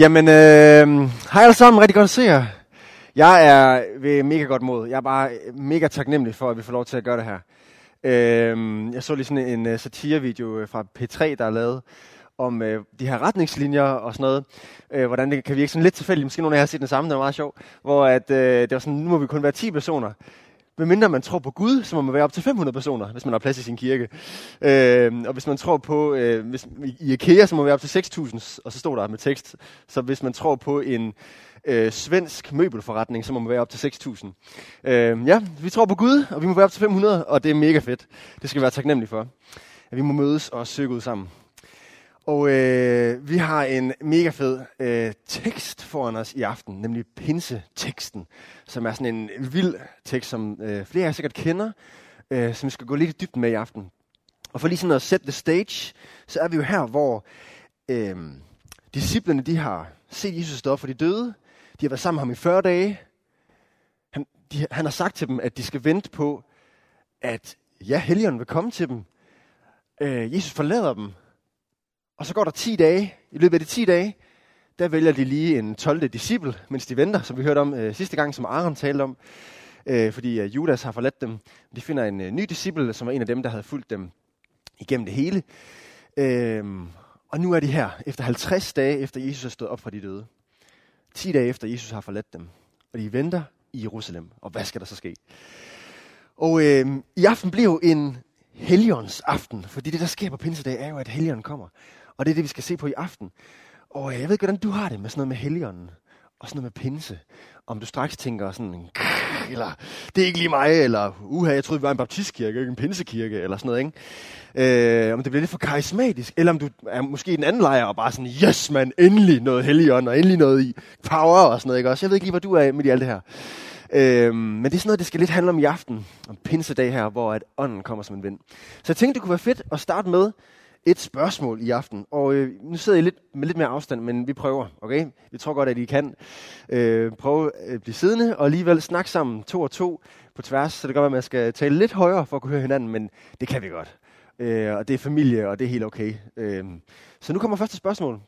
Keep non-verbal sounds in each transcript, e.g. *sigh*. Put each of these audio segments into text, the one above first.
Jamen, øh, hej alle sammen. Rigtig godt at se jer. Jeg er ved mega godt mod. Jeg er bare mega taknemmelig for, at vi får lov til at gøre det her. Øh, jeg så lige sådan en uh, satirevideo øh, fra P3, der er lavet om øh, de her retningslinjer og sådan noget. Øh, hvordan det kan virke sådan lidt tilfældigt. Måske nogle af jer har set den samme, det var meget sjov. Hvor at, øh, det var sådan, nu må vi kun være 10 personer. Medmindre man tror på Gud, så må man være op til 500 personer, hvis man har plads i sin kirke. Øh, og hvis man tror på, øh, hvis, i IKEA, så må man være op til 6.000, og så står der med tekst. Så hvis man tror på en øh, svensk møbelforretning, så må man være op til 6.000. Øh, ja, vi tror på Gud, og vi må være op til 500, og det er mega fedt. Det skal vi være taknemmelige for. At vi må mødes og søge ud sammen. Og øh, vi har en mega fed øh, tekst foran os i aften, nemlig pinseteksten, som er sådan en vild tekst, som øh, flere af jer sikkert kender, øh, som vi skal gå lidt i dybden med i aften. Og for lige sådan at sætte the stage, så er vi jo her, hvor øh, disciplene de har set Jesus stå for de døde. De har været sammen med ham i 40 dage. Han, de, han har sagt til dem, at de skal vente på, at ja, helgen vil komme til dem. Øh, Jesus forlader dem, og så går der 10 dage. I løbet af de 10 dage, der vælger de lige en 12. disciple, mens de venter, som vi hørte om øh, sidste gang, som Aaron talte om. Øh, fordi øh, Judas har forladt dem. De finder en øh, ny disciple, som er en af dem, der havde fulgt dem igennem det hele. Øh, og nu er de her, efter 50 dage efter Jesus er stået op fra de døde. 10 dage efter Jesus har forladt dem. Og de venter i Jerusalem. Og hvad skal der så ske? Og øh, i aften bliver jo en helligånds aften, fordi det, der sker på pinsedag, er jo, at Helligånden kommer. Og det er det, vi skal se på i aften. Og jeg ved ikke, hvordan du har det med sådan noget med Helligånden, og sådan noget med pinse. Om du straks tænker sådan, eller det er ikke lige mig, eller uha, jeg troede, vi var en baptistkirke, ikke en pinsekirke, eller sådan noget, ikke? Øh, om det bliver lidt for karismatisk, eller om du er måske i den anden lejr, og bare sådan, yes man, endelig noget Helligånd, og endelig noget i power, og sådan noget, ikke også? Jeg ved ikke lige, hvor du er med i alt det her. Øh, men det er sådan noget, det skal lidt handle om i aften, om pinsedag her, hvor at ånden kommer som en vind. Så jeg tænkte, det kunne være fedt at starte med et spørgsmål i aften. Og øh, nu sidder jeg lidt med lidt mere afstand, men vi prøver, okay? Vi tror godt, at I kan øh, prøve at blive siddende, og alligevel snakke sammen to og to på tværs, så det kan godt være, at man skal tale lidt højere for at kunne høre hinanden, men det kan vi godt. Øh, og det er familie, og det er helt okay. Øh, så nu kommer første spørgsmål,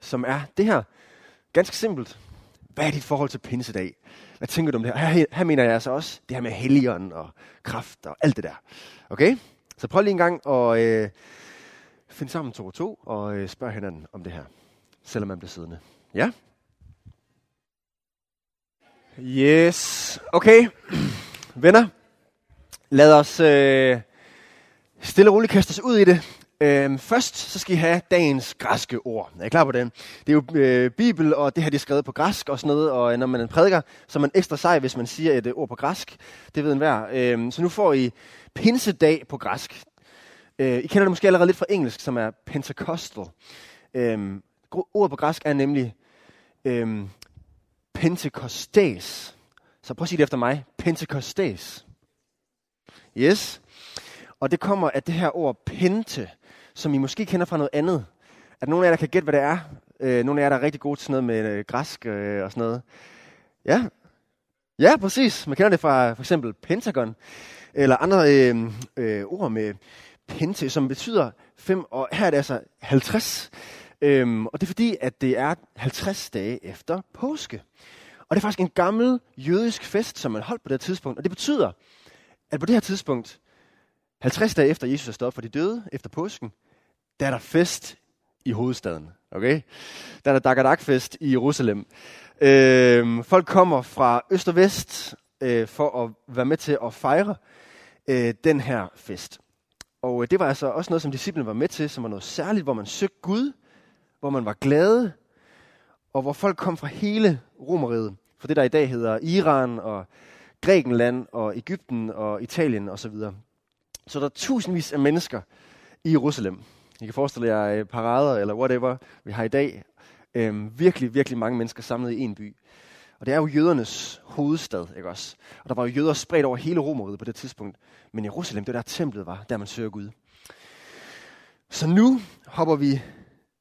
som er det her. Ganske simpelt. Hvad er dit forhold til pinsedag? Hvad tænker du om det her? Her, her mener jeg altså også det her med helligånden og kraft og alt det der. Okay? Så prøv lige en gang at øh, finde sammen to og to og øh, spørge hinanden om det her, selvom man bliver siddende. Ja? Yes. Okay. *clears throat* Venner, lad os øh, stille og roligt kaste os ud i det. Øhm, først så skal I have dagens græske ord. Er I klar på den? Det er jo øh, Bibel, og det her det er skrevet på græsk og sådan noget. Og øh, når man prædiker, så er man ekstra sej, hvis man siger et øh, ord på græsk. Det ved enhver. Øhm, så nu får I pinsedag på græsk. Øh, I kender det måske allerede lidt fra engelsk, som er Pentecostal. Øhm, ordet på græsk er nemlig øhm, Pentecostes. Så prøv at sige det efter mig. Pentecostes. Yes. Og det kommer af det her ord pente, som I måske kender fra noget andet. At nogle af jer, der kan gætte, hvad det er. Øh, nogle af jer, der er rigtig gode til sådan noget med øh, græsk øh, og sådan noget. Ja, ja, præcis. Man kender det fra for eksempel Pentagon. Eller andre øh, øh, ord med pente, som betyder fem, og her er det altså 50. Øhm, og det er fordi, at det er 50 dage efter påske. Og det er faktisk en gammel jødisk fest, som man holdt på det her tidspunkt. Og det betyder, at på det her tidspunkt, 50 dage efter Jesus er stået for de døde, efter påsken, der er der fest i hovedstaden. Okay? Der er der Dagadak-fest i Jerusalem. Øh, folk kommer fra øst og vest øh, for at være med til at fejre øh, den her fest. Og øh, det var altså også noget, som disciplene var med til, som var noget særligt, hvor man søgte Gud, hvor man var glade, og hvor folk kom fra hele Romeriet, for det der i dag hedder Iran og Grækenland og Ægypten og Italien osv. Så, så der er tusindvis af mennesker i Jerusalem. I kan forestille jer øh, parader eller whatever, vi har i dag. Øhm, virkelig, virkelig mange mennesker samlet i en by. Og det er jo jødernes hovedstad, ikke også? Og der var jo jøder spredt over hele Romeriet på det tidspunkt. Men Jerusalem, det var der templet var, der man søger Gud. Så nu hopper vi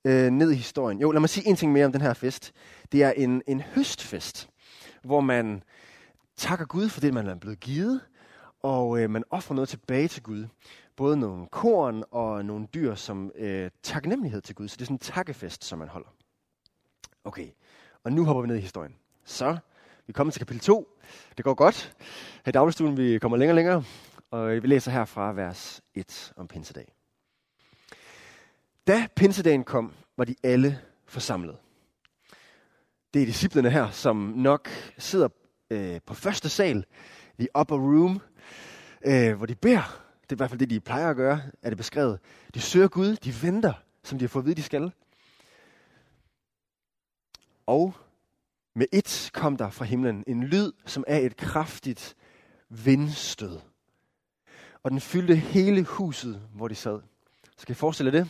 øh, ned i historien. Jo, lad mig sige en ting mere om den her fest. Det er en, en høstfest, hvor man takker Gud for det, man er blevet givet, og øh, man offrer noget tilbage til Gud. Både nogle korn og nogle dyr som øh, taknemmelighed til Gud. Så det er sådan en takkefest, som man holder. Okay, og nu hopper vi ned i historien. Så, vi kommer til kapitel 2. Det går godt. Her i dagligstuen, vi kommer længere og længere. Og vi læser her fra vers 1 om pinsedag. Da pinsedagen kom, var de alle forsamlet. Det er disciplene her, som nok sidder øh, på første sal, the upper room, øh, hvor de beder. Det er i hvert fald det, de plejer at gøre, er det beskrevet. De søger Gud, de venter, som de har fået at vide, de skal. Og med et kom der fra himlen en lyd, som er et kraftigt vindstød. Og den fyldte hele huset, hvor de sad. Så kan I forestille jer det?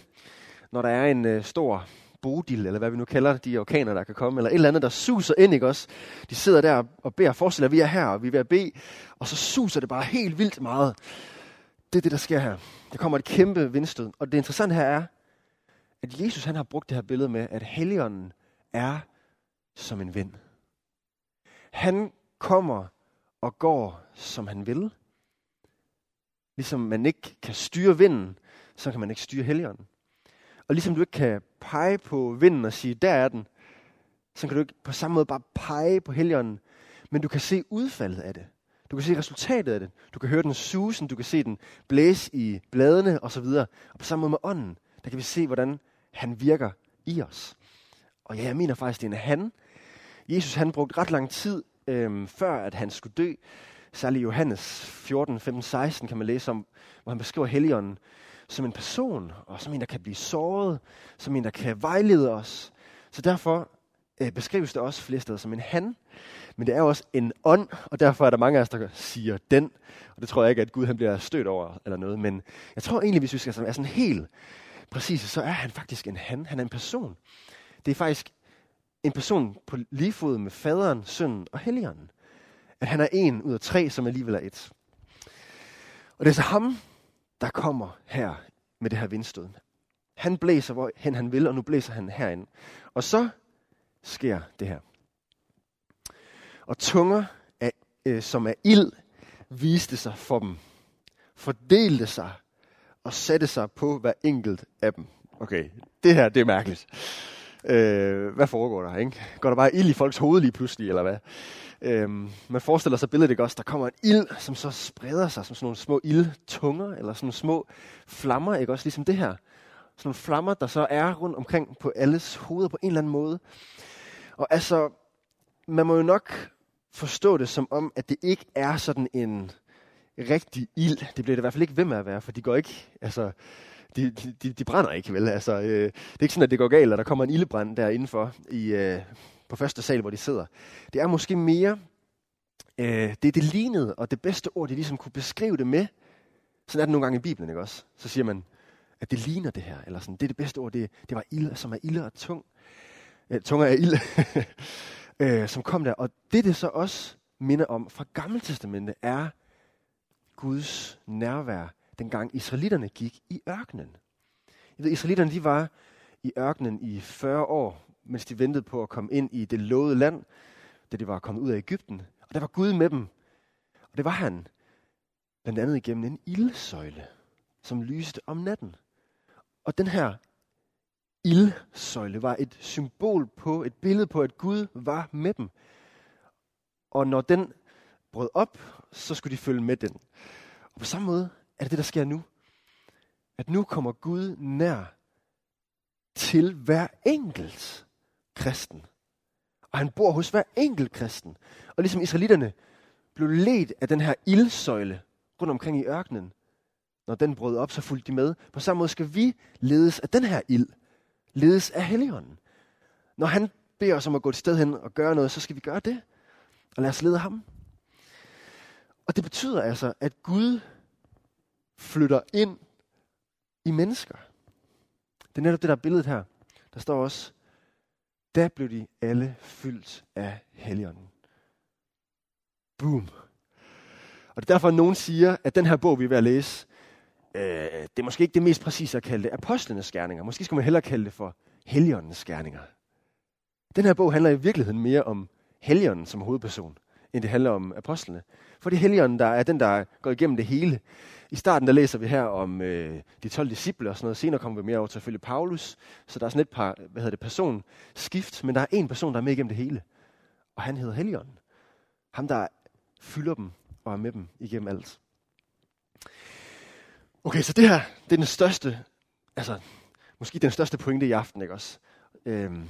Når der er en øh, stor bodil, eller hvad vi nu kalder de orkaner, der kan komme, eller et eller andet, der suser ind, ikke også? De sidder der og beder, forestiller, at vi er her, og vi er ved at bede, og så suser det bare helt vildt meget. Det er det, der sker her. Der kommer et kæmpe vindstød. Og det interessante her er, at Jesus han har brugt det her billede med, at Helligånden er som en vind. Han kommer og går, som han vil. Ligesom man ikke kan styre vinden, så kan man ikke styre Helligånden. Og ligesom du ikke kan pege på vinden og sige, der er den, så kan du ikke på samme måde bare pege på Helligånden, men du kan se udfaldet af det. Du kan se resultatet af det. Du kan høre den susen, du kan se den blæse i bladene osv. Og på samme måde med ånden, der kan vi se, hvordan han virker i os. Og ja, jeg mener faktisk, det er en han. Jesus han brugte ret lang tid, øhm, før at han skulle dø. Særligt Johannes 14, 15, 16 kan man læse om, hvor han beskriver Helligånden som en person, og som en, der kan blive såret, som en, der kan vejlede os. Så derfor øh, beskrives det også flere steder som en han, men det er også en ånd, og derfor er der mange af os, der siger den, og det tror jeg ikke, at Gud han bliver stødt over eller noget, men jeg tror egentlig, hvis vi skal være sådan helt præcis, så er han faktisk en han, han er en person. Det er faktisk en person på lige fod med faderen, sønnen og helligånden. At han er en ud af tre, som alligevel er et. Og det er så ham, der kommer her med det her vindstød. Han blæser, hvor hen han vil, og nu blæser han herind. Og så sker det her. Og tunger, af, øh, som er ild, viste sig for dem, fordelte sig og satte sig på hver enkelt af dem. Okay, det her, det er mærkeligt. Øh, hvad foregår der, ikke? Går der bare ild i folks hoved lige pludselig, eller hvad? Øh, man forestiller sig billedet ikke også, der kommer en ild, som så spreder sig som sådan nogle små ildtunger, eller sådan nogle små flammer, ikke også ligesom det her. Sådan nogle flammer, der så er rundt omkring på alles hoveder på en eller anden måde. Og altså, man må jo nok forstå det som om, at det ikke er sådan en rigtig ild. Det bliver det i hvert fald ikke ved med at være, for de går ikke, altså, de, de, de brænder ikke, vel? Altså, øh, det er ikke sådan, at det går galt, at der kommer en ildebrand der indenfor i, øh, på første sal, hvor de sidder. Det er måske mere, øh, det er det lignede, og det bedste ord, de ligesom kunne beskrive det med. Sådan er det nogle gange i Bibelen, ikke også? Så siger man, at det ligner det her, eller sådan, det er det bedste ord, det, det var ild, som er ild og tung øh, tunger af ild, *laughs* øh, som kom der. Og det, det så også minder om fra Gamle Testamentet, er Guds nærvær, dengang israelitterne gik i ørkenen. Jeg ved, israelitterne de var i ørkenen i 40 år, mens de ventede på at komme ind i det lovede land, da de var kommet ud af Ægypten. Og der var Gud med dem. Og det var han blandt andet igennem en ildsøjle, som lyste om natten. Og den her ildsøjle var et symbol på, et billede på, at Gud var med dem. Og når den brød op, så skulle de følge med den. Og på samme måde er det det, der sker nu. At nu kommer Gud nær til hver enkelt kristen. Og han bor hos hver enkelt kristen. Og ligesom israelitterne blev ledt af den her ildsøjle rundt omkring i ørkenen. Når den brød op, så fulgte de med. På samme måde skal vi ledes af den her ild. Ledes af Helligånden. Når han beder os om at gå et sted hen og gøre noget, så skal vi gøre det. Og lad os lede ham. Og det betyder altså, at Gud flytter ind i mennesker. Det er netop det, der er billedet her. Der står også, da blev de alle fyldt af Helligånden. Boom. Og det er derfor, at nogen siger, at den her bog, vi er ved at læse, øh, det er måske ikke det mest præcise at kalde det apostlenes gerninger. Måske skulle man hellere kalde det for Helligåndens gerninger. Den her bog handler i virkeligheden mere om Helligånden som hovedperson, end det handler om apostlene. For det er Helligånden, der er den, der går igennem det hele. I starten der læser vi her om øh, de 12 disciple og sådan noget. Senere kommer vi mere over til at følge Paulus. Så der er sådan et par, hvad hedder det, person skift, men der er en person, der er med igennem det hele. Og han hedder Helligånden. Ham, der fylder dem og er med dem igennem alt. Okay, så det her, det er den største, altså måske den største pointe i aften, ikke også? Øhm,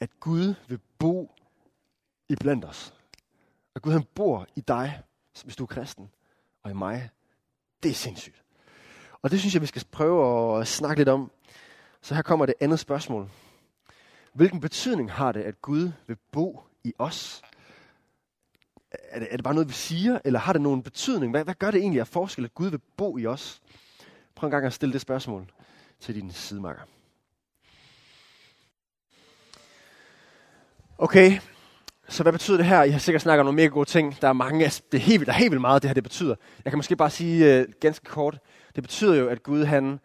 at Gud vil bo i blandt os. At Gud han bor i dig, hvis du er kristen, og i mig. Det er sindssygt. Og det synes jeg, vi skal prøve at snakke lidt om. Så her kommer det andet spørgsmål. Hvilken betydning har det, at Gud vil bo i os? Er det, er det bare noget, vi siger, eller har det nogen betydning? Hvad, hvad gør det egentlig af forskel, at Gud vil bo i os? Prøv en gang at stille det spørgsmål til din sidemarker. Okay, så hvad betyder det her? I har sikkert snakket om nogle mega gode ting. Der er mange, altså, det er helt, der er helt vildt meget, det her det betyder. Jeg kan måske bare sige øh, ganske kort. Det betyder jo, at Gud han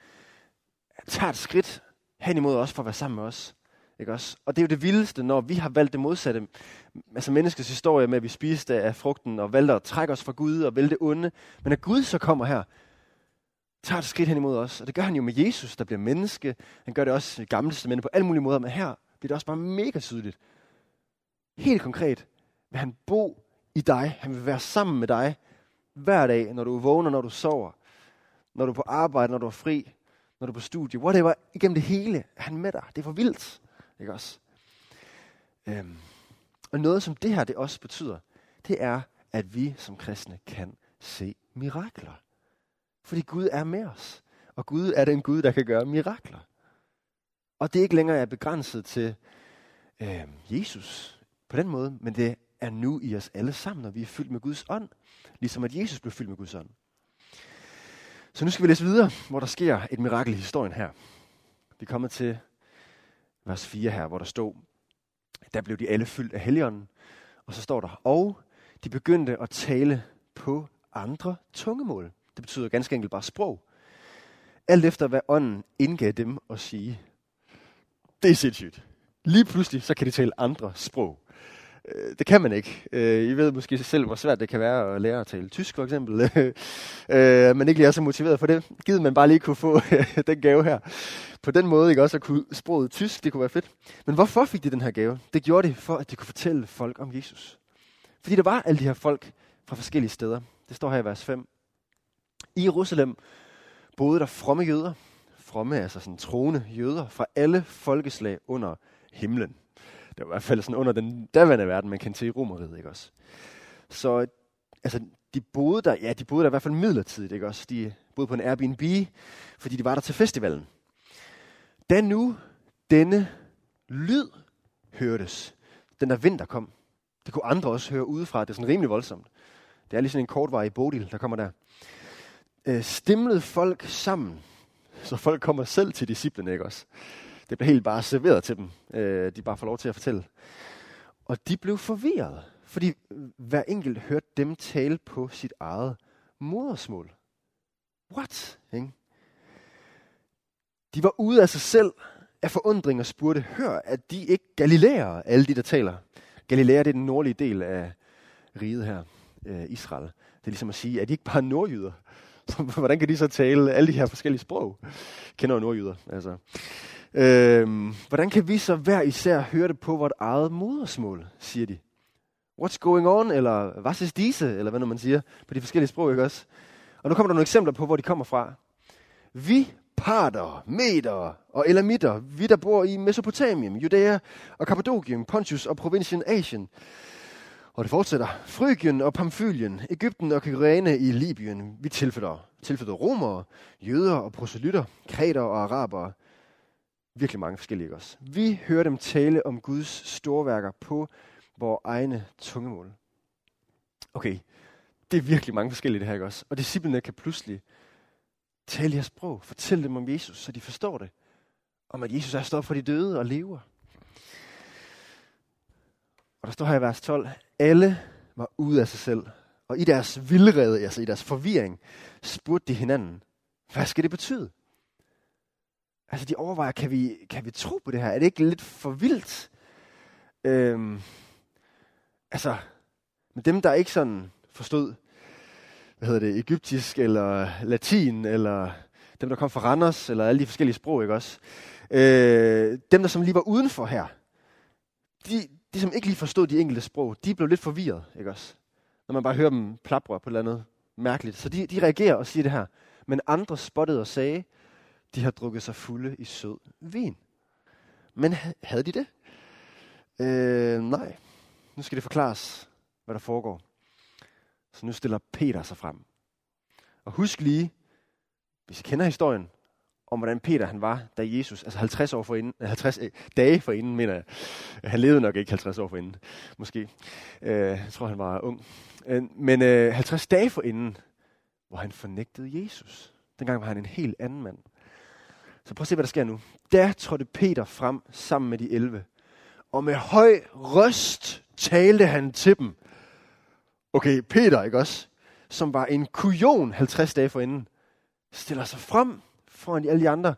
tager et skridt hen imod os for at være sammen med os. Ikke også? Og det er jo det vildeste, når vi har valgt det modsatte. Altså menneskets historie med, at vi spiste af frugten og valgte at trække os fra Gud og vælge det onde. Men at Gud så kommer her, tager et skridt hen imod os. Og det gør han jo med Jesus, der bliver menneske. Han gør det også i gamle testamente på alle mulige måder. Men her bliver det også bare mega tydeligt. Helt konkret vil han bo i dig. Han vil være sammen med dig hver dag, når du vågner, når du sover, når du er på arbejde, når du er fri, når du er på studie, whatever, igennem det hele er han med dig. Det er for vildt, ikke også? Øhm. Og noget, som det her det også betyder, det er, at vi som kristne kan se mirakler. Fordi Gud er med os. Og Gud er den Gud, der kan gøre mirakler. Og det er ikke længere er begrænset til øh, Jesus på den måde, men det er nu i os alle sammen, når vi er fyldt med Guds ånd. Ligesom at Jesus blev fyldt med Guds ånd. Så nu skal vi læse videre, hvor der sker et mirakel i historien her. Vi kommer til vers 4 her, hvor der stod, der blev de alle fyldt af helligånden. Og så står der, og de begyndte at tale på andre tungemål. Det betyder ganske enkelt bare sprog. Alt efter hvad ånden indgav dem at sige. Det er sindssygt. Lige pludselig så kan de tale andre sprog. Øh, det kan man ikke. Øh, I ved måske selv, hvor svært det kan være at lære at tale tysk, for eksempel. *laughs* Øh, man men ikke lige er så motiveret for det. Givet man bare lige kunne få *laughs* den gave her. På den måde ikke også at kunne sproget tysk, det kunne være fedt. Men hvorfor fik de den her gave? Det gjorde de for, at de kunne fortælle folk om Jesus. Fordi der var alle de her folk fra forskellige steder. Det står her i vers 5. I Jerusalem boede der fromme jøder. Fromme, altså sådan troende jøder fra alle folkeslag under himlen. Det var i hvert fald sådan under den daværende verden, man kendte til i Romeriet, ikke også? Så altså, de boede der, ja, de boede der i hvert fald midlertidigt, ikke også? De boede på en Airbnb, fordi de var der til festivalen. Da nu denne lyd hørtes, den der vind, der kom, det kunne andre også høre udefra, det er sådan rimelig voldsomt. Det er lige sådan en kortvarig bodil, der kommer der. Øh, stimlede folk sammen, så folk kommer selv til disciplene, ikke også? Det blev helt bare serveret til dem. Øh, de bare får lov til at fortælle. Og de blev forvirret, fordi øh, hver enkelt hørte dem tale på sit eget modersmål. What? Ikke? De var ude af sig selv af forundring og spurgte, hør, at de ikke galilæer, alle de, der taler. Galilæer, det er den nordlige del af riget her, øh, Israel. Det er ligesom at sige, at de ikke bare nordjyder. *laughs* Hvordan kan de så tale alle de her forskellige sprog? Kender jo nordjyder, altså. Øhm, hvordan kan vi så hver især høre det på vort eget modersmål, siger de. What's going on, eller hvad er disse, eller hvad når man siger, på de forskellige sprog, ikke også? Og nu kommer der nogle eksempler på, hvor de kommer fra. Vi parter, meter og elamitter, vi der bor i Mesopotamien, Judæa og Kappadokien, Pontius og provincien Asien. Og det fortsætter. Frygien og Pamfylien, Ægypten og Kyrene i Libyen, vi tilflytter. Tilflytter romere, jøder og proselytter, kreter og arabere, virkelig mange forskellige også. Vi hører dem tale om Guds storværker på vores egne tungemål. Okay, det er virkelig mange forskellige det her, ikke også? Og disciplene kan pludselig tale jeres sprog, fortælle dem om Jesus, så de forstår det. Om at Jesus er stået for de døde og lever. Og der står her i vers 12, alle var ude af sig selv. Og i deres vildrede, altså i deres forvirring, spurgte de hinanden, hvad skal det betyde? Altså, de overvejer, kan vi, kan vi tro på det her? Er det ikke lidt for vildt? Øhm, altså, men dem, der ikke sådan forstod hvad hedder det, egyptisk, eller latin, eller dem, der kom fra Randers, eller alle de forskellige sprog, ikke også? Øh, dem, der som lige var udenfor her, de, de som ikke lige forstod de enkelte sprog, de blev lidt forvirret, ikke også? Når man bare hører dem plapre på et eller andet mærkeligt. Så de, de reagerer og siger det her. Men andre spottede og sagde, de har drukket sig fulde i sød vin. Men havde de det? Øh, nej. Nu skal det forklares, hvad der foregår. Så nu stiller Peter sig frem. Og husk lige, hvis I kender historien, om hvordan Peter han var, da Jesus, altså 50 år forinden, *laughs* 50 øh, dage forinden, mener jeg. Han levede nok ikke 50 år forinden, måske. Øh, jeg tror, han var ung. Øh, men øh, 50 dage forinden, hvor han fornægtede Jesus. Dengang var han en helt anden mand. Så prøv at se, hvad der sker nu. Der trådte Peter frem sammen med de 11. Og med høj røst talte han til dem. Okay, Peter, ikke også? Som var en kujon 50 dage forinden, stiller sig frem foran alle de andre,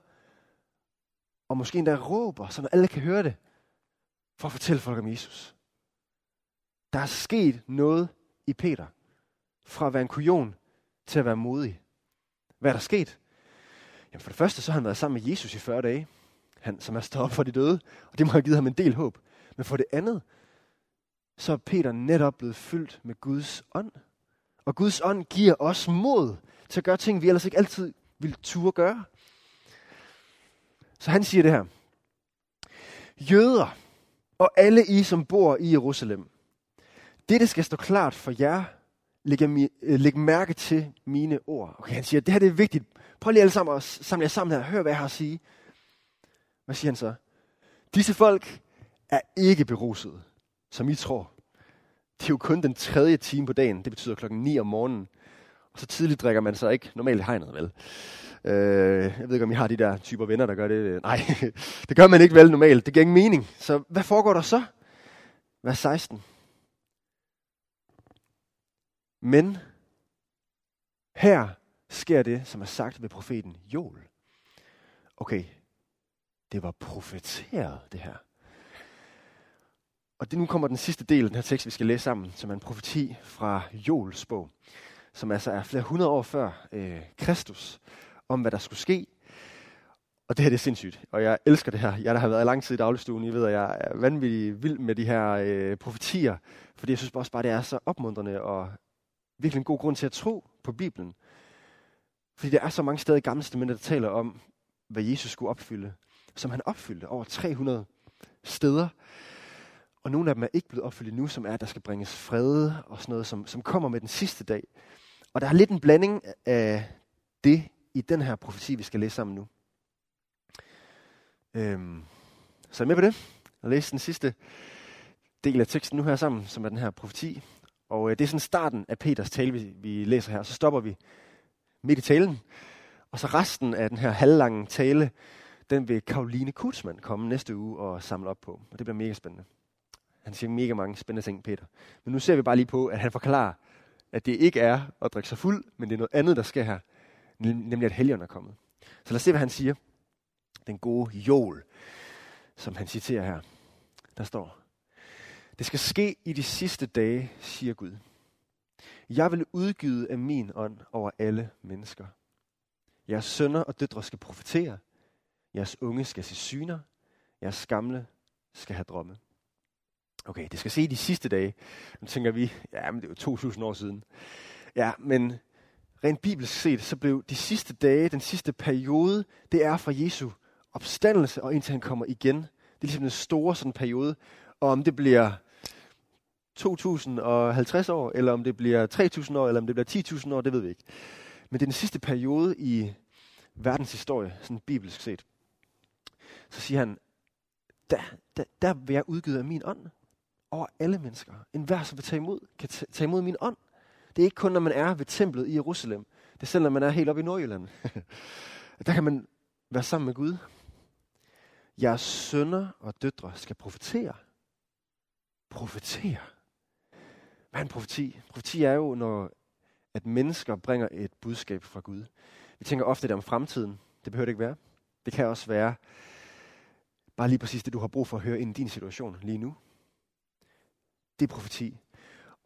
og måske endda råber, så alle kan høre det, for at fortælle folk om Jesus. Der er sket noget i Peter, fra at være en kujon til at være modig. Hvad er der sket? Jamen for det første, så har han været sammen med Jesus i 40 dage, han, som er stået op for de døde, og det må have givet ham en del håb. Men for det andet, så er Peter netop blevet fyldt med Guds ånd. Og Guds ånd giver os mod til at gøre ting, vi ellers ikke altid vil turde gøre. Så han siger det her. Jøder og alle I, som bor i Jerusalem. Dette skal stå klart for jer. Læg, øh, læg mærke til mine ord. Okay, han siger, det her det er vigtigt. Prøv lige alle sammen at samle jer sammen her. Hør, hvad jeg har at sige. Hvad siger han så? Disse folk er ikke beruset, som I tror. Det er jo kun den tredje time på dagen. Det betyder klokken 9 om morgenen. Og så tidligt drikker man så ikke normalt i hegnet, vel? Øh, jeg ved ikke, om I har de der typer venner, der gør det. Øh, nej, *laughs* det gør man ikke vel normalt. Det giver ingen mening. Så hvad foregår der så? Vers 16. Men her sker det, som er sagt ved profeten Joel. Okay, det var profeteret, det her. Og det nu kommer den sidste del af den her tekst, vi skal læse sammen, som er en profeti fra Joels bog, som altså er flere hundrede år før øh, Kristus, om hvad der skulle ske. Og det her det er sindssygt, og jeg elsker det her. Jeg der har været i lang tid i dagligstuen, I ved, at jeg er vanvittig vild med de her øh, profetier, fordi jeg synes også bare, det er så opmuntrende og virkelig en god grund til at tro på Bibelen. Fordi der er så mange steder i Gamle Testamentet, der taler om, hvad Jesus skulle opfylde, som han opfyldte over 300 steder. Og nogle af dem er ikke blevet opfyldt nu, som er, at der skal bringes fred og sådan noget, som, som kommer med den sidste dag. Og der er lidt en blanding af det i den her profeti, vi skal læse sammen nu. Øhm, så er I med på det? Og læse den sidste del af teksten nu her sammen, som er den her profeti. Og øh, det er sådan starten af Peters tale, vi, vi læser her. Så stopper vi midt i talen. Og så resten af den her halvlange tale, den vil Karoline Kutzmann komme næste uge og samle op på. Og det bliver mega spændende. Han siger mega mange spændende ting, Peter. Men nu ser vi bare lige på, at han forklarer, at det ikke er at drikke sig fuld, men det er noget andet, der sker her. Nemlig at helgen er kommet. Så lad os se, hvad han siger. Den gode jol, som han citerer her. Der står, det skal ske i de sidste dage, siger Gud. Jeg vil udgyde af min ånd over alle mennesker. Jeres sønner og døtre skal profetere. Jeres unge skal se syner. Jeres gamle skal have drømme. Okay, det skal se de sidste dage. Nu tænker vi, ja, men det er jo 2000 år siden. Ja, men rent bibelsk set, så blev de sidste dage, den sidste periode, det er fra Jesu opstandelse og indtil han kommer igen. Det er ligesom en store sådan periode. Og om det bliver 2050 år, eller om det bliver 3000 år, eller om det bliver 10.000 år, det ved vi ikke. Men det er den sidste periode i verdens historie, sådan bibelsk set. Så siger han, der, der, der vil jeg udgive af min ånd over alle mennesker. En hver, som vil tage imod, kan tage imod min ånd. Det er ikke kun, når man er ved templet i Jerusalem. Det er selv, når man er helt oppe i Nordjylland. *laughs* der kan man være sammen med Gud. Jeres sønner og døtre skal profetere. Profetere. Hvad er en profeti? Profeti er jo, når at mennesker bringer et budskab fra Gud. Vi tænker ofte det om fremtiden. Det behøver det ikke være. Det kan også være bare lige præcis det, du har brug for at høre ind i din situation lige nu. Det er profeti.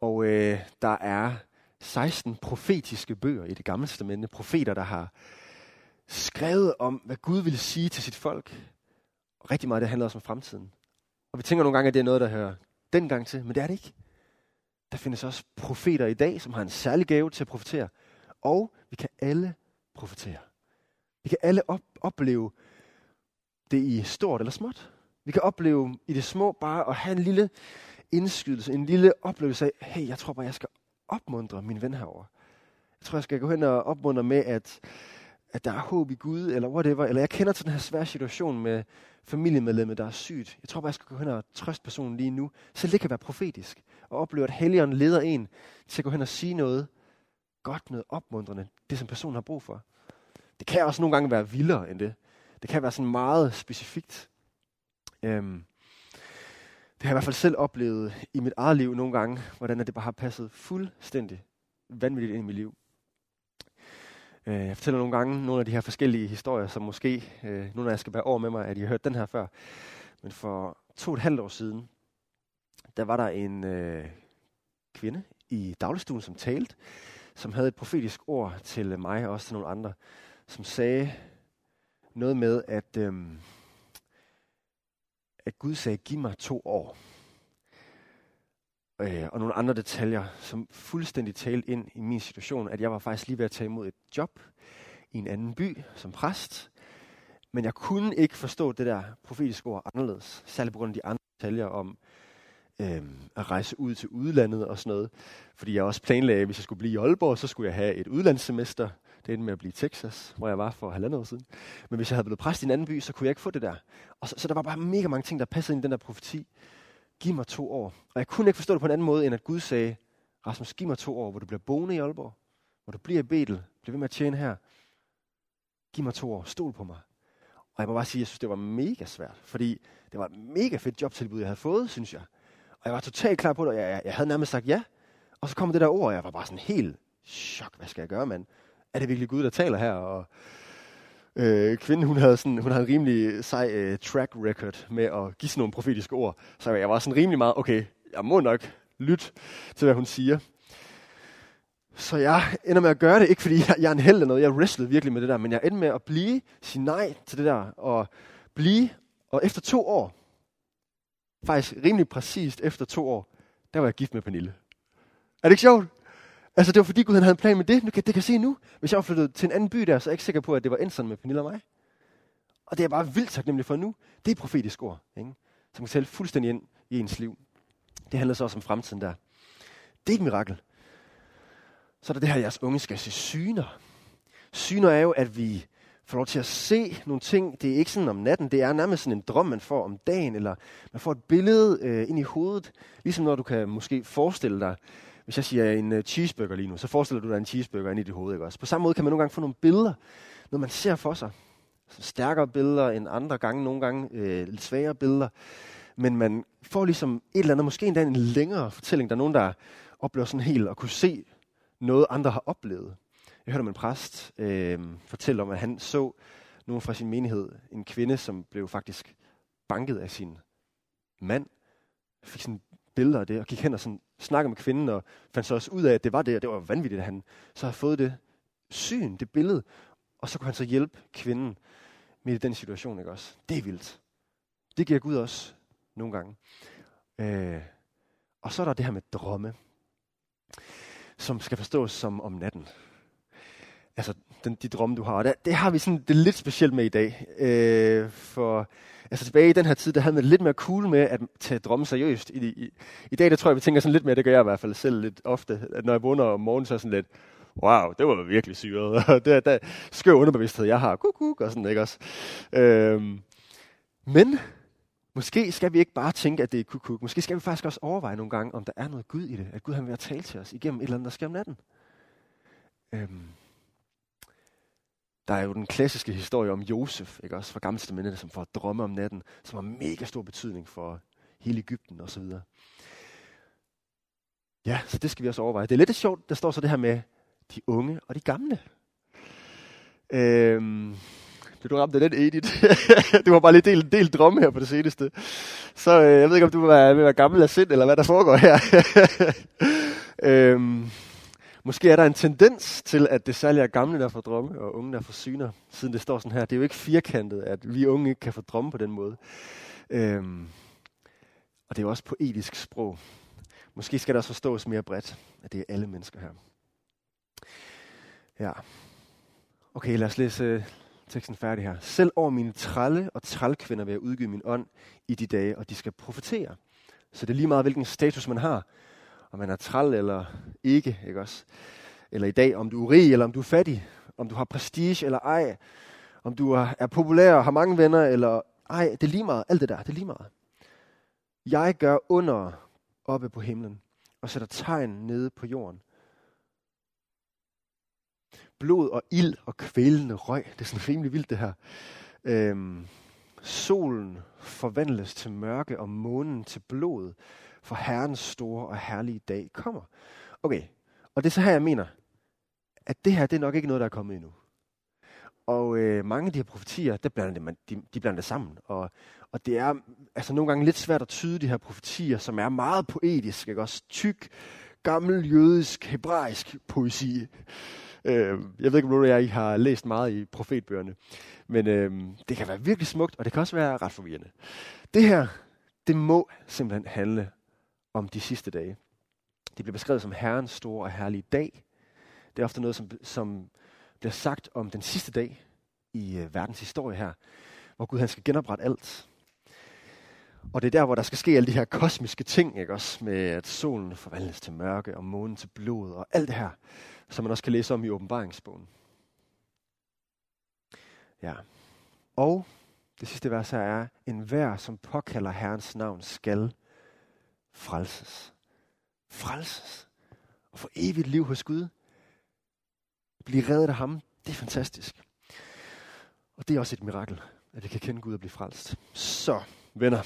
Og øh, der er 16 profetiske bøger i det gamle testamente. Profeter, der har skrevet om, hvad Gud ville sige til sit folk. Og rigtig meget det handler også om fremtiden. Og vi tænker nogle gange, at det er noget, der hører dengang til, men det er det ikke. Der findes også profeter i dag, som har en særlig gave til at profetere. Og vi kan alle profetere. Vi kan alle op- opleve det i stort eller småt. Vi kan opleve i det små bare at have en lille indskydelse, en lille oplevelse af, hey, jeg tror bare, jeg skal opmuntre min ven herover. Jeg tror, jeg skal gå hen og opmuntre med, at, at der er håb i Gud, eller whatever. Eller jeg kender til den her svære situation med familiemedlemmet, der er sygt. Jeg tror bare, jeg skal gå hen og trøste personen lige nu. Så det kan være profetisk. Og opleve, at helligånden leder en til at gå hen og sige noget godt, noget opmuntrende. Det, som personen har brug for. Det kan også nogle gange være vildere end det. Det kan være sådan meget specifikt. Øhm, det har jeg i hvert fald selv oplevet i mit eget liv nogle gange, hvordan det bare har passet fuldstændig vanvittigt ind i mit liv. Øh, jeg fortæller nogle gange nogle af de her forskellige historier, som måske øh, nu når jeg skal bære over med mig, at I har hørt den her før. Men for to og et halvt år siden, der var der en øh, kvinde i dagligstuen, som talte, som havde et profetisk ord til mig og også til nogle andre, som sagde noget med, at, øh, at Gud sagde, giv mig to år. Øh, og nogle andre detaljer, som fuldstændig talte ind i min situation, at jeg var faktisk lige ved at tage imod et job i en anden by som præst, men jeg kunne ikke forstå det der profetiske ord anderledes, særligt på grund af de andre detaljer om øh, at rejse ud til udlandet og sådan noget. Fordi jeg også planlagde, at hvis jeg skulle blive i Aalborg, så skulle jeg have et udlandssemester. Det endte med at blive Texas, hvor jeg var for halvandet år siden. Men hvis jeg havde blevet præst i en anden by, så kunne jeg ikke få det der. Og så, så der var bare mega mange ting, der passede ind i den der profeti. Giv mig to år. Og jeg kunne ikke forstå det på en anden måde, end at Gud sagde, Rasmus, giv mig to år, hvor du bliver boende i Aalborg. Hvor du bliver i Betel. Bliv ved med at tjene her. Giv mig to år. Stol på mig. Og jeg må bare sige, at jeg synes, det var mega svært. Fordi det var et mega fedt jobtilbud, jeg havde fået, synes jeg. Og jeg var totalt klar på det, og jeg, jeg havde nærmest sagt ja. Og så kom det der ord, og jeg var bare sådan helt chok. Hvad skal jeg gøre, mand? Er det virkelig Gud, der taler her? Og øh, kvinden, hun havde, sådan, hun havde en rimelig sej øh, track record med at give sådan nogle profetiske ord. Så jeg var sådan rimelig meget, okay, jeg må nok lytte til, hvad hun siger. Så jeg ender med at gøre det, ikke fordi jeg, jeg er en held eller noget, jeg wrestlede virkelig med det der, men jeg ender med at blive, sige nej til det der, og blive, og efter to år, faktisk rimelig præcist efter to år, der var jeg gift med Pernille. Er det ikke sjovt? Altså, det var fordi Gud han havde en plan med det. Nu kan, det kan se nu. Hvis jeg var flyttet til en anden by der, så er jeg ikke sikker på, at det var endt sådan med Pernille og mig. Og det er bare vildt taknemmelig for nu. Det er profetisk ord, ikke? som kan tælle fuldstændig ind i ens liv. Det handler så også om fremtiden der. Det er et mirakel. Så er der det her, at jeres unge skal se syner. Syner er jo, at vi får lov til at se nogle ting. Det er ikke sådan om natten, det er nærmest sådan en drøm, man får om dagen, eller man får et billede øh, ind i hovedet. Ligesom når du kan måske forestille dig, hvis jeg siger en øh, cheeseburger lige nu, så forestiller du dig en cheeseburger ind i dit hoved, ikke også? På samme måde kan man nogle gange få nogle billeder, når man ser for sig. Så stærkere billeder end andre gange, nogle gange øh, lidt svagere billeder. Men man får ligesom et eller andet, måske endda en længere fortælling. Der er nogen, der oplever sådan helt at kunne se noget, andre har oplevet. Jeg hørte om en præst øh, fortælle om, at han så nogen fra sin menighed, en kvinde, som blev faktisk banket af sin mand, fik sådan billeder af det, og gik hen og sådan, snakkede med kvinden, og fandt så også ud af, at det var det, og det var vanvittigt, at han så havde fået det syn, det billede, og så kunne han så hjælpe kvinden midt i den situation, ikke også? Det er vildt. Det giver Gud også nogle gange. Øh, og så er der det her med drømme, som skal forstås som om natten. Altså, den, de drømme, du har. Det, det har vi sådan det lidt specielt med i dag. Øh, for altså tilbage i den her tid, der havde man lidt mere cool med at tage drømme seriøst. I, i, I dag, der tror jeg, vi tænker sådan lidt mere, det gør jeg i hvert fald selv lidt ofte, at når jeg vågner om morgenen, så er sådan lidt, wow, det var virkelig syret. *laughs* det er der skør underbevidsthed, jeg har. Kuk, kuk, og sådan, ikke også? Øhm, men måske skal vi ikke bare tænke, at det er kuk, kuk. Måske skal vi faktisk også overveje nogle gange, om der er noget Gud i det. At Gud han vil at tale til os igennem et eller andet, der sker om natten. Øhm, der er jo den klassiske historie om Josef, ikke også fra Gamle Testamentet, som får drømme om natten, som har mega stor betydning for hele Ægypten og så videre. Ja, så det skal vi også overveje. Det er lidt sjovt, der står så det her med de unge og de gamle. Øhm, blev du ramt af den, Edith? *laughs* du har bare lige delt en del drømme her på det seneste. Så øh, jeg ved ikke, om du vil være, vil være gammel af sind, eller hvad der foregår her. *laughs* øhm, Måske er der en tendens til, at det særligt er gamle, der får drømme, og unge, der får syner, siden det står sådan her. Det er jo ikke firkantet, at vi unge ikke kan få drømme på den måde. Øhm, og det er jo også poetisk sprog. Måske skal der også forstås mere bredt, at det er alle mennesker her. Ja. Okay, lad os læse øh, teksten færdig her. Selv over mine tralle og trælkvinder vil jeg udgive min ånd i de dage, og de skal profetere. Så det er lige meget, hvilken status man har. Om man er træl eller ikke, ikke også? Eller i dag, om du er rig eller om du er fattig. Om du har prestige eller ej. Om du er er populær og har mange venner eller ej. Det er lige meget. Alt det der, det er lige meget. Jeg gør under oppe på himlen og sætter tegn nede på jorden. Blod og ild og kvælende røg. Det er sådan rimelig vildt det her. Øhm, solen forvandles til mørke og månen til blod, for Herrens store og herlige dag kommer. Okay, og det er så her, jeg mener, at det her, det er nok ikke noget, der er kommet endnu. Og øh, mange af de her profetier, der blander det, de, de blander det sammen. Og, og det er altså nogle gange lidt svært at tyde de her profetier, som er meget poetiske, ikke? også tyk, gammel, jødisk, hebraisk poesi. Øh, jeg ved ikke, om jeg I har læst meget i profetbøgerne, men øh, det kan være virkelig smukt, og det kan også være ret forvirrende. Det her, det må simpelthen handle om de sidste dage. Det bliver beskrevet som Herrens store og herlige dag. Det er ofte noget, som, som bliver sagt om den sidste dag i øh, verdens historie her, hvor Gud han skal genoprette alt. Og det er der, hvor der skal ske alle de her kosmiske ting, ikke også? Med at solen forvandles til mørke, og månen til blod, og alt det her, som man også kan læse om i åbenbaringsbogen. Ja. Og det sidste vers her er, en hver, som påkalder Herrens navn, skal frelses. Frelses. Og få evigt liv hos Gud. Blive reddet af ham. Det er fantastisk. Og det er også et mirakel, at vi kan kende Gud og blive frelst. Så, venner,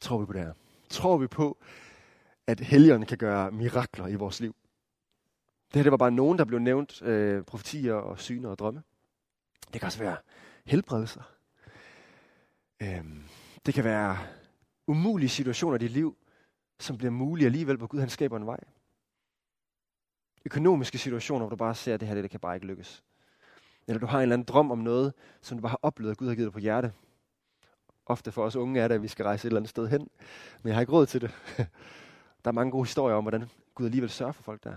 tror vi på det her? Tror vi på, at helgerne kan gøre mirakler i vores liv? Det her det var bare nogen, der blev nævnt øh, profetier og syner og drømme. Det kan også være helbredelser. Øhm, det kan være umulige situationer i dit liv, som bliver mulige alligevel, hvor Gud han skaber en vej. Økonomiske situationer, hvor du bare ser, at det her det, det kan bare ikke lykkes. Eller du har en eller anden drøm om noget, som du bare har oplevet, at Gud har givet dig på hjerte. Ofte for os unge er det, at vi skal rejse et eller andet sted hen. Men jeg har ikke råd til det. *laughs* Der er mange gode historier om, hvordan Gud alligevel sørger for folk der.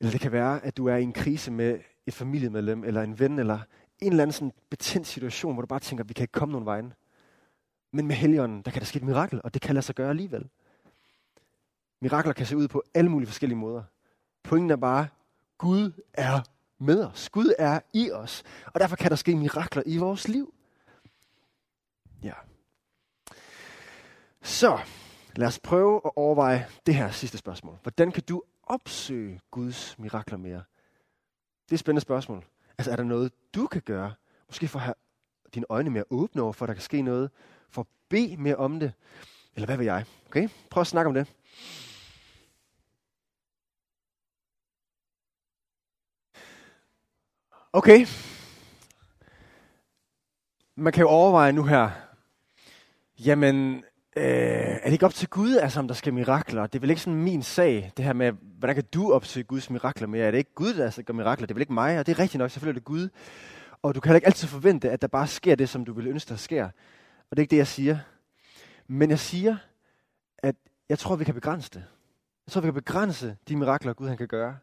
Eller det kan være, at du er i en krise med et familiemedlem, eller en ven, eller en eller anden sådan betændt situation, hvor du bare tænker, at vi kan ikke komme nogen vejen. Men med helligånden, der kan der ske et mirakel, og det kan lade sig gøre alligevel. Mirakler kan se ud på alle mulige forskellige måder. Pointen er bare, Gud er med os. Gud er i os. Og derfor kan der ske mirakler i vores liv. Ja. Så, lad os prøve at overveje det her sidste spørgsmål. Hvordan kan du opsøge Guds mirakler mere? Det er et spændende spørgsmål. Altså, er der noget, du kan gøre? Måske for at have dine øjne mere åbne over, for at der kan ske noget. Bede mere om det. Eller hvad vil jeg? Okay? Prøv at snakke om det. Okay. Man kan jo overveje nu her, jamen, øh, er det ikke op til Gud, altså, om der skal mirakler? Det er vel ikke sådan min sag, det her med, hvordan kan du opsøge Guds mirakler mere? Er det ikke Gud, der altså gør mirakler? Det er vel ikke mig? Og det er rigtigt nok, selvfølgelig er det Gud. Og du kan ikke altid forvente, at der bare sker det, som du vil ønske, der sker. Og det er ikke det, jeg siger. Men jeg siger, at jeg tror, vi kan begrænse det. Jeg tror, vi kan begrænse de mirakler, Gud han kan gøre.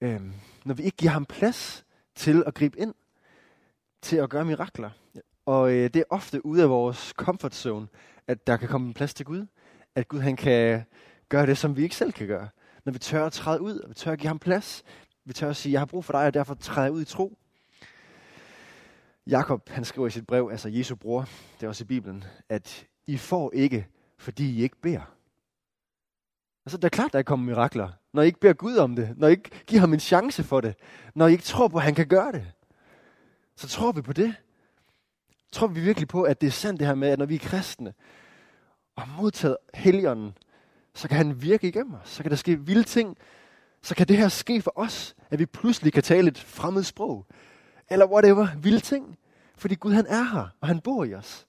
Øhm, når vi ikke giver ham plads til at gribe ind, til at gøre mirakler. Og øh, det er ofte ude af vores comfort zone, at der kan komme en plads til Gud. At Gud han kan gøre det, som vi ikke selv kan gøre. Når vi tør at træde ud, og vi tør at give ham plads. Vi tør at sige, jeg har brug for dig, og derfor træder jeg ud i tro. Jakob, han skriver i sit brev, altså Jesu bror, det er også i Bibelen, at I får ikke, fordi I ikke beder. Altså, det er klart, der kommer mirakler, når I ikke beder Gud om det, når I ikke giver ham en chance for det, når I ikke tror på, at han kan gøre det. Så tror vi på det. Tror vi virkelig på, at det er sandt det her med, at når vi er kristne og har modtaget heligånden, så kan han virke igennem os. Så kan der ske vilde ting. Så kan det her ske for os, at vi pludselig kan tale et fremmed sprog. Eller whatever, vilde ting. Fordi Gud han er her, og han bor i os.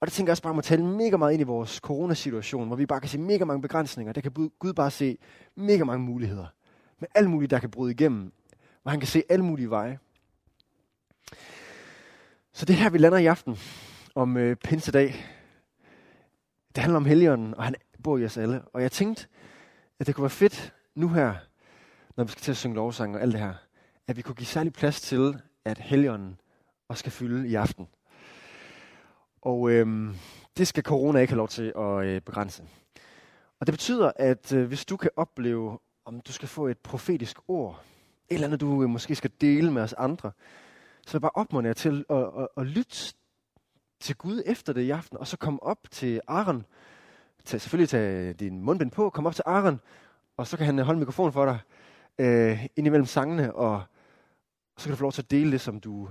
Og det tænker jeg også bare om at tale mega meget ind i vores coronasituation, hvor vi bare kan se mega mange begrænsninger. Der kan Gud bare se mega mange muligheder. Med alt muligt, der kan bryde igennem. Hvor han kan se alle mulige veje. Så det her, vi lander i aften om øh, pinsedag. Det handler om Helligånden, og han bor i os alle. Og jeg tænkte, at det kunne være fedt nu her, når vi skal til at synge lovsang og alt det her, at vi kunne give særlig plads til, at Helligånden også skal fylde i aften. Og øhm, det skal corona ikke have lov til at øh, begrænse. Og det betyder, at øh, hvis du kan opleve, om du skal få et profetisk ord, et eller andet, du øh, måske skal dele med os andre, så jeg bare opmuntre jer til at, at, at lytte til Gud efter det i aften, og så komme op til Aaron. Tag, selvfølgelig tag din mundbind på, kom op til Aaron, og så kan han holde mikrofonen for dig øh, ind imellem sangene, og så kan du få lov til at dele det, som du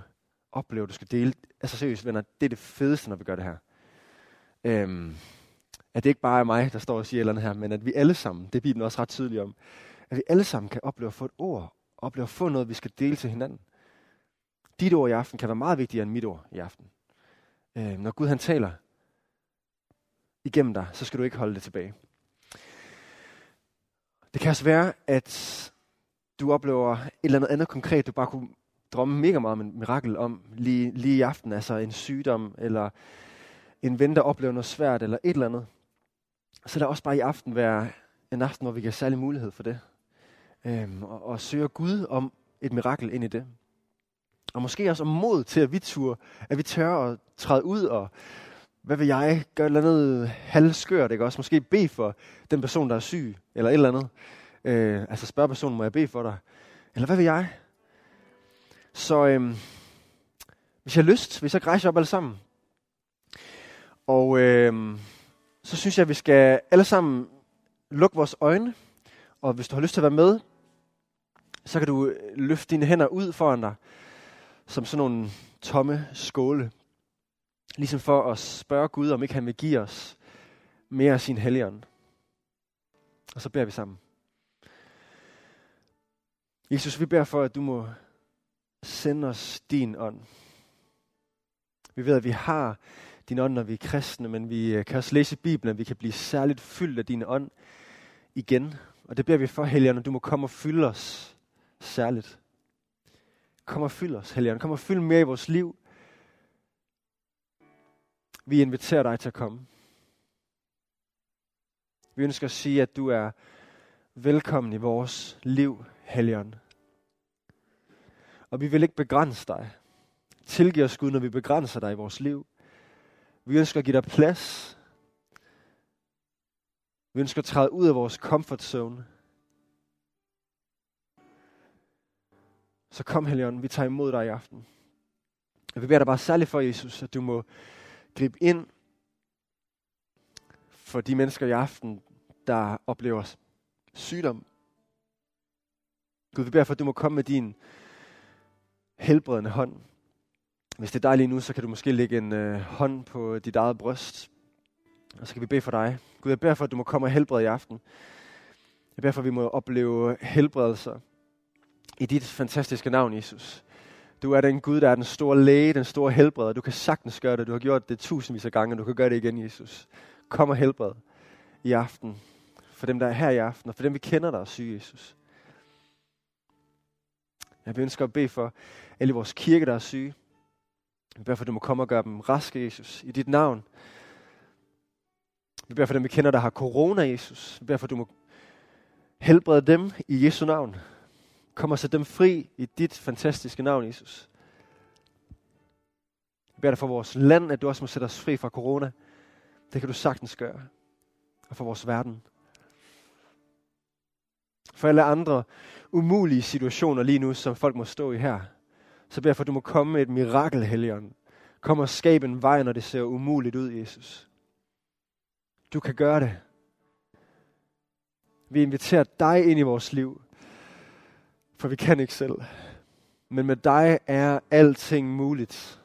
oplever, du skal dele. Altså seriøst, venner, det er det fedeste, når vi gør det her. Øhm, at det ikke bare er mig, der står og siger eller andet her, men at vi alle sammen, det er Bibelen også ret tydelig om, at vi alle sammen kan opleve at få et ord, opleve at få noget, vi skal dele til hinanden. Dit ord i aften kan være meget vigtigere end mit ord i aften. Øhm, når Gud han taler igennem dig, så skal du ikke holde det tilbage. Det kan også være, at du oplever et eller andet andet konkret, du bare kunne drømme mega meget om en mirakel om lige, lige i aften, altså en sygdom, eller en ven, der oplever noget svært, eller et eller andet. Så der også bare i aften være en aften, hvor vi kan særlig mulighed for det. Øhm, og, og søge Gud om et mirakel ind i det. Og måske også om mod til, at vi tør, at vi tør at træde ud og, hvad vil jeg, gøre et eller andet halvskørt, ikke også? Måske bede for den person, der er syg, eller et eller andet. Øh, altså spørge personen, må jeg bede for dig? Eller hvad vil jeg? Så øhm, hvis jeg har lyst, hvis jeg rejser op alle sammen. Og øhm, så synes jeg, at vi skal alle sammen lukke vores øjne. Og hvis du har lyst til at være med, så kan du øh, løfte dine hænder ud foran dig, som sådan nogle tomme skåle. Ligesom for at spørge Gud, om ikke han vil give os mere af sin helligånd. Og så beder vi sammen. Jesus, vi beder for, at du må send os din ånd. Vi ved, at vi har din ånd, når vi er kristne, men vi øh, kan også læse Bibelen, at vi kan blive særligt fyldt af din ånd igen. Og det beder vi for, Helligånd, du må komme og fylde os særligt. Kom og fyld os, Helligånd. Kom og fyld mere i vores liv. Vi inviterer dig til at komme. Vi ønsker at sige, at du er velkommen i vores liv, Helligånd. Og vi vil ikke begrænse dig. Tilgiv os, Gud, når vi begrænser dig i vores liv. Vi ønsker at give dig plads. Vi ønsker at træde ud af vores comfort zone. Så kom, Helligånd, vi tager imod dig i aften. Jeg vil bede dig bare særligt for, Jesus, at du må gribe ind for de mennesker i aften, der oplever sygdom. Gud, vi beder for, at du må komme med din helbredende hånd. Hvis det er dig lige nu, så kan du måske lægge en øh, hånd på dit eget bryst. Og så kan vi bede for dig. Gud, jeg beder for, at du må komme og helbrede i aften. Jeg beder for, at vi må opleve helbredelser i dit fantastiske navn, Jesus. Du er den Gud, der er den store læge, den store helbreder. Du kan sagtens gøre det. Du har gjort det tusindvis af gange, og du kan gøre det igen, Jesus. Kom og helbred i aften. For dem, der er her i aften, og for dem, vi kender, der er syge, Jesus. Jeg ønsker at bede for alle vores kirke, der er syge. Vi beder for, at du må komme og gøre dem raske, Jesus, i dit navn. Vi beder for dem, vi kender, der har corona, Jesus. Vi beder for, at du må helbrede dem i Jesu navn. Kom og sæt dem fri i dit fantastiske navn, Jesus. Vi beder dig for vores land, at du også må sætte os fri fra corona. Det kan du sagtens gøre. Og for vores verden. For alle andre umulige situationer lige nu, som folk må stå i her, så beder jeg for, at du må komme med et mirakel, Helligånd. Kom og skab en vej, når det ser umuligt ud, Jesus. Du kan gøre det. Vi inviterer dig ind i vores liv, for vi kan ikke selv. Men med dig er alting muligt.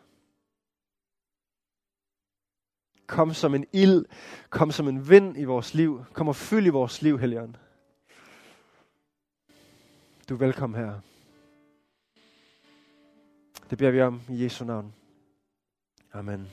Kom som en ild, kom som en vind i vores liv, kom og fyld i vores liv, Helligånd. Du er velkommen her. Det beder vi om i Jesu navn. Amen.